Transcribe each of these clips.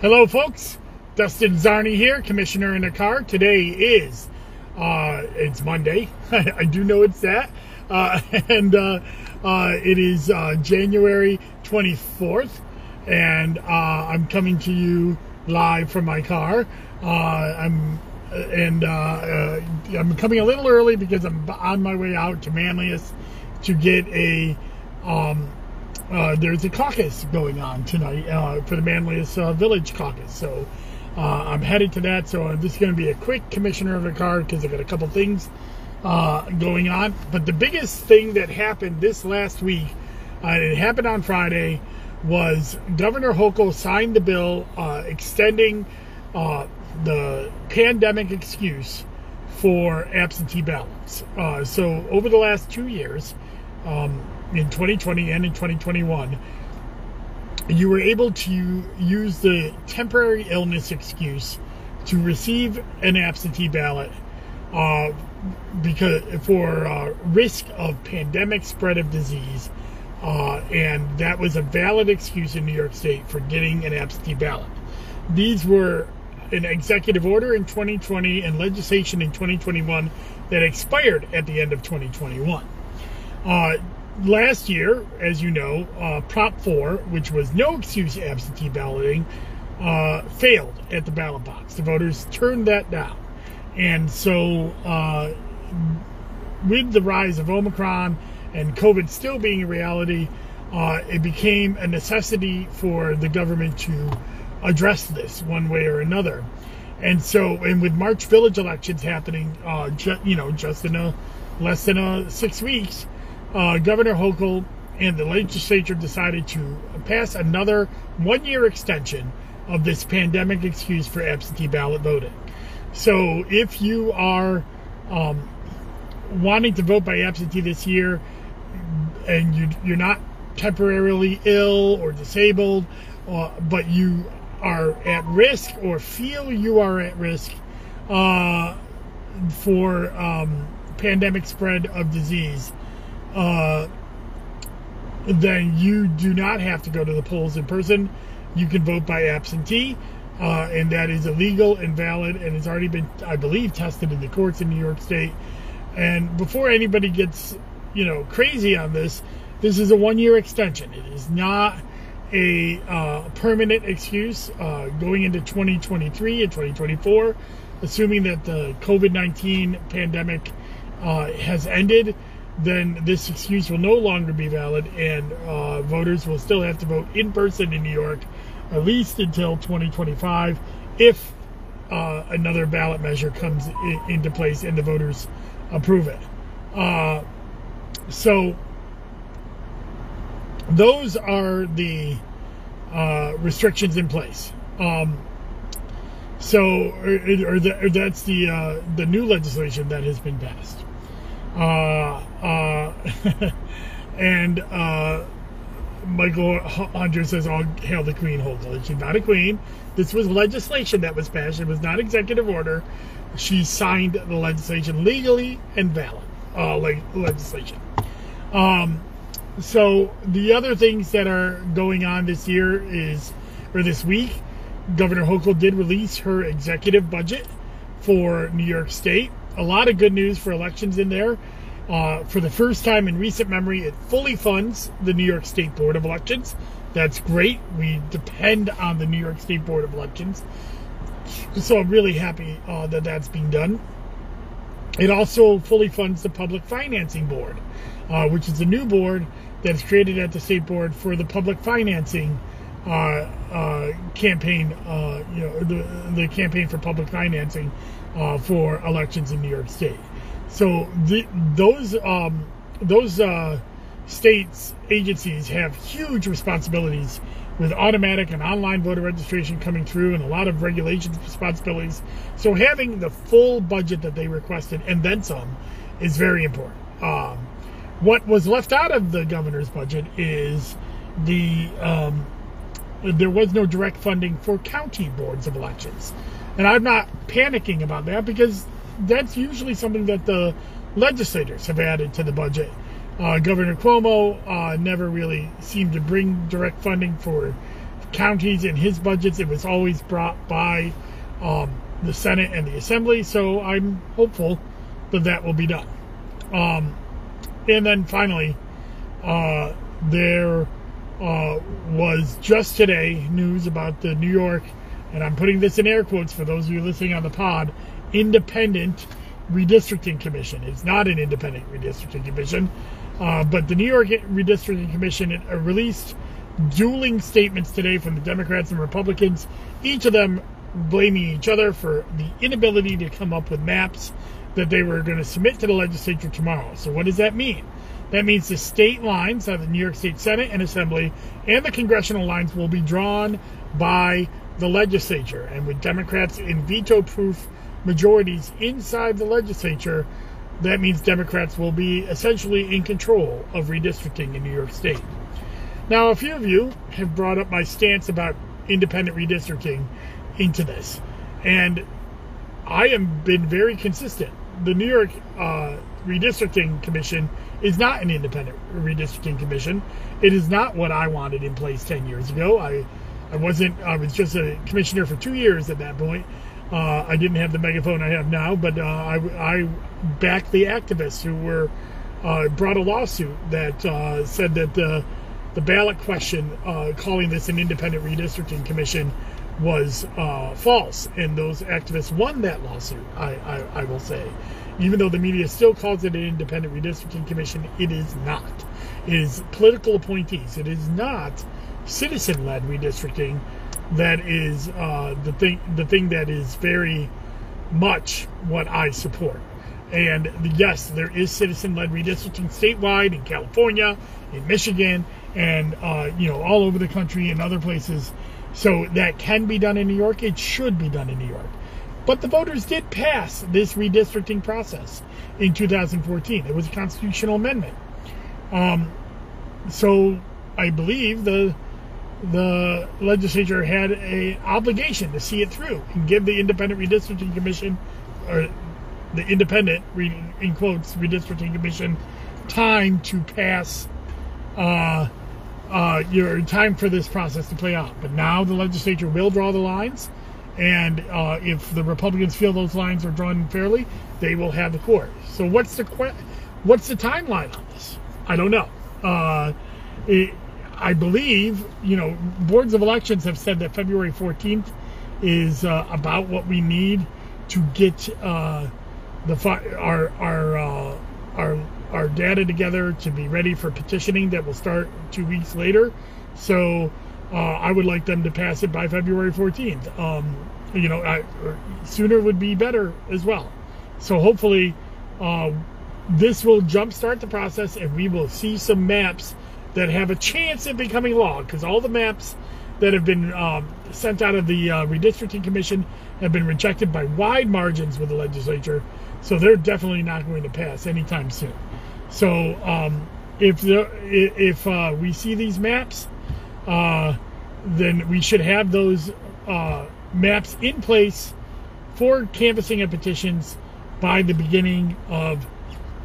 Hello, folks. Dustin Czarny here, commissioner in a car. Today is uh, it's Monday. I do know it's that, uh, and uh, uh it is uh, January 24th, and uh, I'm coming to you live from my car. I'm and I'm coming a little early because I'm on my way out to Manlius to get a um, uh, there's a caucus going on tonight uh, for the Manlius uh, Village Caucus. So uh, I'm headed to that. So this is going to be a quick commissioner of the card because I've got a couple things uh, going on. But the biggest thing that happened this last week, uh, it happened on Friday, was Governor Hochul signed the bill extending the pandemic excuse for absentee ballots. so over the last two years, um, in 2020 and in 2021, you were able to use the temporary illness excuse to receive an absentee ballot uh, because for uh, risk of pandemic spread of disease, uh, and that was a valid excuse in New York State for getting an absentee ballot. These were an executive order in 2020 and legislation in 2021 that expired at the end of 2021. Uh, last year, as you know, uh, Prop 4, which was no excuse absentee balloting, uh, failed at the ballot box. The voters turned that down. And so, uh, with the rise of Omicron and COVID still being a reality, uh, it became a necessity for the government to address this one way or another. And so, and with March village elections happening, uh, ju- you know, just in a less than a six weeks, uh, Governor Hochul and the legislature decided to pass another one year extension of this pandemic excuse for absentee ballot voting. So if you are um, wanting to vote by absentee this year and you, you're not temporarily ill or disabled, uh, but you are at risk or feel you are at risk uh, for um, pandemic spread of disease, uh, then you do not have to go to the polls in person. You can vote by absentee, uh, and that is illegal and valid, and it's already been, I believe, tested in the courts in New York State. And before anybody gets, you know, crazy on this, this is a one-year extension. It is not a uh, permanent excuse uh, going into 2023 and 2024, assuming that the COVID-19 pandemic uh, has ended then this excuse will no longer be valid, and uh, voters will still have to vote in person in New York at least until 2025 if uh, another ballot measure comes in, into place and the voters approve it. Uh, so those are the uh, restrictions in place. Um, so, or, or, the, or that's the uh, the new legislation that has been passed. Uh, uh, and uh, Michael Hunter says, "All hail the Queen, Hochul." She's not a queen. This was legislation that was passed. It was not executive order. She signed the legislation legally and valid, uh, legislation. Um, so the other things that are going on this year is, or this week, Governor Hochul did release her executive budget for New York State a lot of good news for elections in there. Uh, for the first time in recent memory, it fully funds the New York State Board of Elections. That's great. We depend on the New York State Board of Elections. So I'm really happy uh, that that's being done. It also fully funds the Public Financing Board, uh, which is a new board that's created at the State Board for the public financing uh, uh, campaign, uh, you know, the, the campaign for public financing uh, for elections in New York State. So the, those um, those uh, states agencies have huge responsibilities with automatic and online voter registration coming through and a lot of regulations responsibilities. So having the full budget that they requested and then some is very important. Um, what was left out of the governor's budget is the um, there was no direct funding for county boards of elections. And I'm not panicking about that because that's usually something that the legislators have added to the budget. Uh, Governor Cuomo uh, never really seemed to bring direct funding for counties in his budgets. It was always brought by um, the Senate and the Assembly, so I'm hopeful that that will be done. Um, and then finally, uh, there uh, was just today news about the New York, and I'm putting this in air quotes for those of you listening on the pod, independent redistricting commission. It's not an independent redistricting commission, uh, but the New York Redistricting Commission uh, released dueling statements today from the Democrats and Republicans, each of them blaming each other for the inability to come up with maps that they were going to submit to the legislature tomorrow. So, what does that mean? That means the state lines of the New York State Senate and Assembly and the congressional lines will be drawn by the legislature. And with Democrats in veto proof majorities inside the legislature, that means Democrats will be essentially in control of redistricting in New York State. Now, a few of you have brought up my stance about independent redistricting into this, and I have been very consistent. The New York uh, Redistricting Commission is not an independent redistricting commission. It is not what I wanted in place 10 years ago. I, I wasn't, I was just a commissioner for two years at that point. Uh, I didn't have the megaphone I have now, but uh, I, I backed the activists who were uh, brought a lawsuit that uh, said that the the ballot question uh, calling this an independent redistricting commission was uh, false, and those activists won that lawsuit. I, I, I will say, even though the media still calls it an independent redistricting commission, it is not. It is political appointees. It is not citizen-led redistricting that is uh, the thing the thing that is very much what I support. And yes, there is citizen-led redistricting statewide in California, in Michigan, and uh, you know all over the country and other places. So that can be done in New York. It should be done in New York. But the voters did pass this redistricting process in 2014. It was a constitutional amendment. Um, so I believe the the legislature had a obligation to see it through and give the independent redistricting commission or the independent in quotes redistricting commission time to pass uh, uh, your time for this process to play out. But now the legislature will draw the lines, and uh, if the Republicans feel those lines are drawn fairly, they will have the court. So what's the what's the timeline on this? I don't know. Uh, it, I believe, you know, boards of elections have said that February 14th is uh, about what we need to get uh, the our our uh, our our data together to be ready for petitioning that will start two weeks later. So uh, I would like them to pass it by February 14th. Um, you know, I, sooner would be better as well. So hopefully, uh, this will jumpstart the process, and we will see some maps that have a chance of becoming law because all the maps that have been um, sent out of the uh, redistricting commission have been rejected by wide margins with the legislature. So they're definitely not going to pass anytime soon. So um, if the, if uh, we see these maps uh, then we should have those uh, maps in place for canvassing and petitions by the beginning of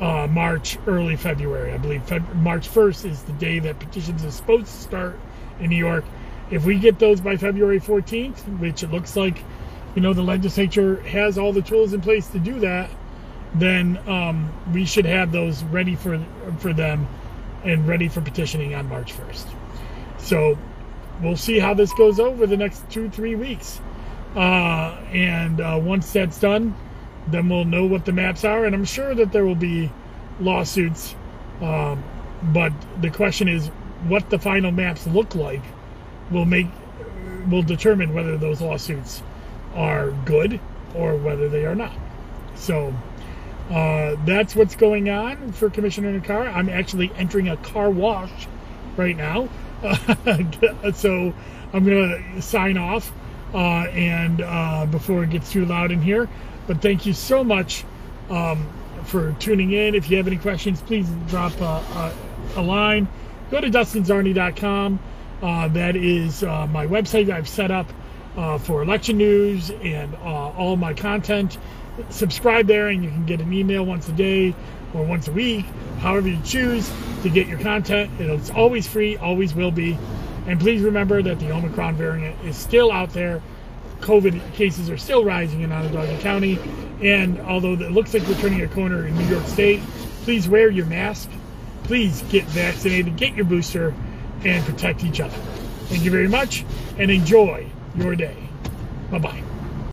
uh, March, early February. I believe Feb- March 1st is the day that petitions are supposed to start in New York. If we get those by February 14th, which it looks like, you know, the legislature has all the tools in place to do that, then um, we should have those ready for for them and ready for petitioning on March 1st. So we'll see how this goes over the next two three weeks. Uh, and uh, once that's done, then we'll know what the maps are, and I'm sure that there will be lawsuits. Um, but the question is, what the final maps look like will make will determine whether those lawsuits are good or whether they are not. So uh, that's what's going on for Commissioner in a Car. I'm actually entering a car wash right now, so I'm gonna sign off uh, and uh, before it gets too loud in here. But thank you so much um, for tuning in. If you have any questions, please drop a, a, a line. Go to dustinczarny.com. Uh, that is uh, my website I've set up uh, for election news and uh, all my content. Subscribe there, and you can get an email once a day or once a week, however you choose to get your content. It's always free, always will be. And please remember that the Omicron variant is still out there. COVID cases are still rising in Onondaga County. And although it looks like we're turning a corner in New York State, please wear your mask. Please get vaccinated, get your booster, and protect each other. Thank you very much and enjoy your day. Bye bye.